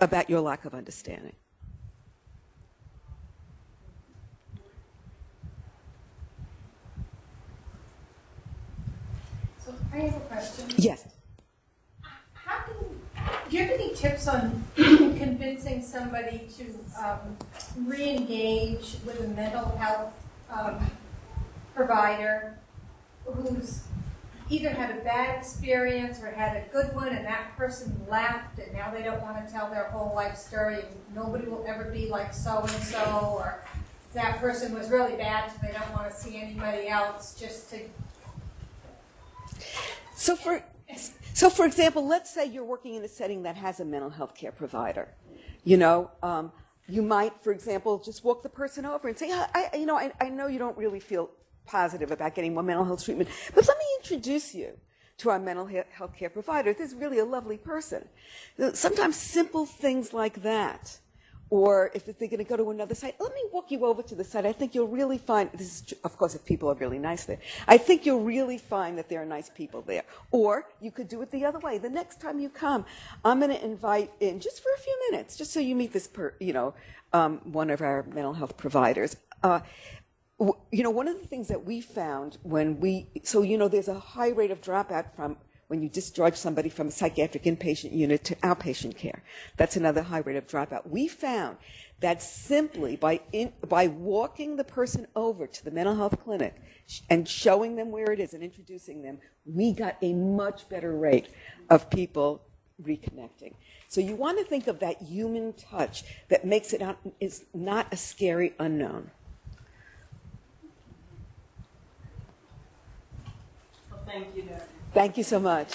about your lack of understanding. I have a question. Yes. How can, do you have any tips on convincing somebody to um, re-engage with a mental health um, provider who's either had a bad experience or had a good one and that person left and now they don't want to tell their whole life story and nobody will ever be like so and so or that person was really bad so they don't want to see anybody else just to so for, so for example, let's say you're working in a setting that has a mental health care provider. You know, um, you might, for example, just walk the person over and say, I, you know, I, I know you don't really feel positive about getting more mental health treatment, but let me introduce you to our mental health care provider. This is really a lovely person. Sometimes simple things like that or if they're going to go to another site, let me walk you over to the site. I think you'll really find this is, of course, if people are really nice there. I think you'll really find that there are nice people there. Or you could do it the other way. The next time you come, I'm going to invite in just for a few minutes, just so you meet this, per, you know, um, one of our mental health providers. Uh, you know, one of the things that we found when we, so you know, there's a high rate of dropout from when you discharge somebody from a psychiatric inpatient unit to outpatient care. That's another high rate of dropout. We found that simply by, in, by walking the person over to the mental health clinic and showing them where it is and introducing them, we got a much better rate of people reconnecting. So you want to think of that human touch that makes it not, is not a scary unknown. Well, thank you, Dr. Thank you so much.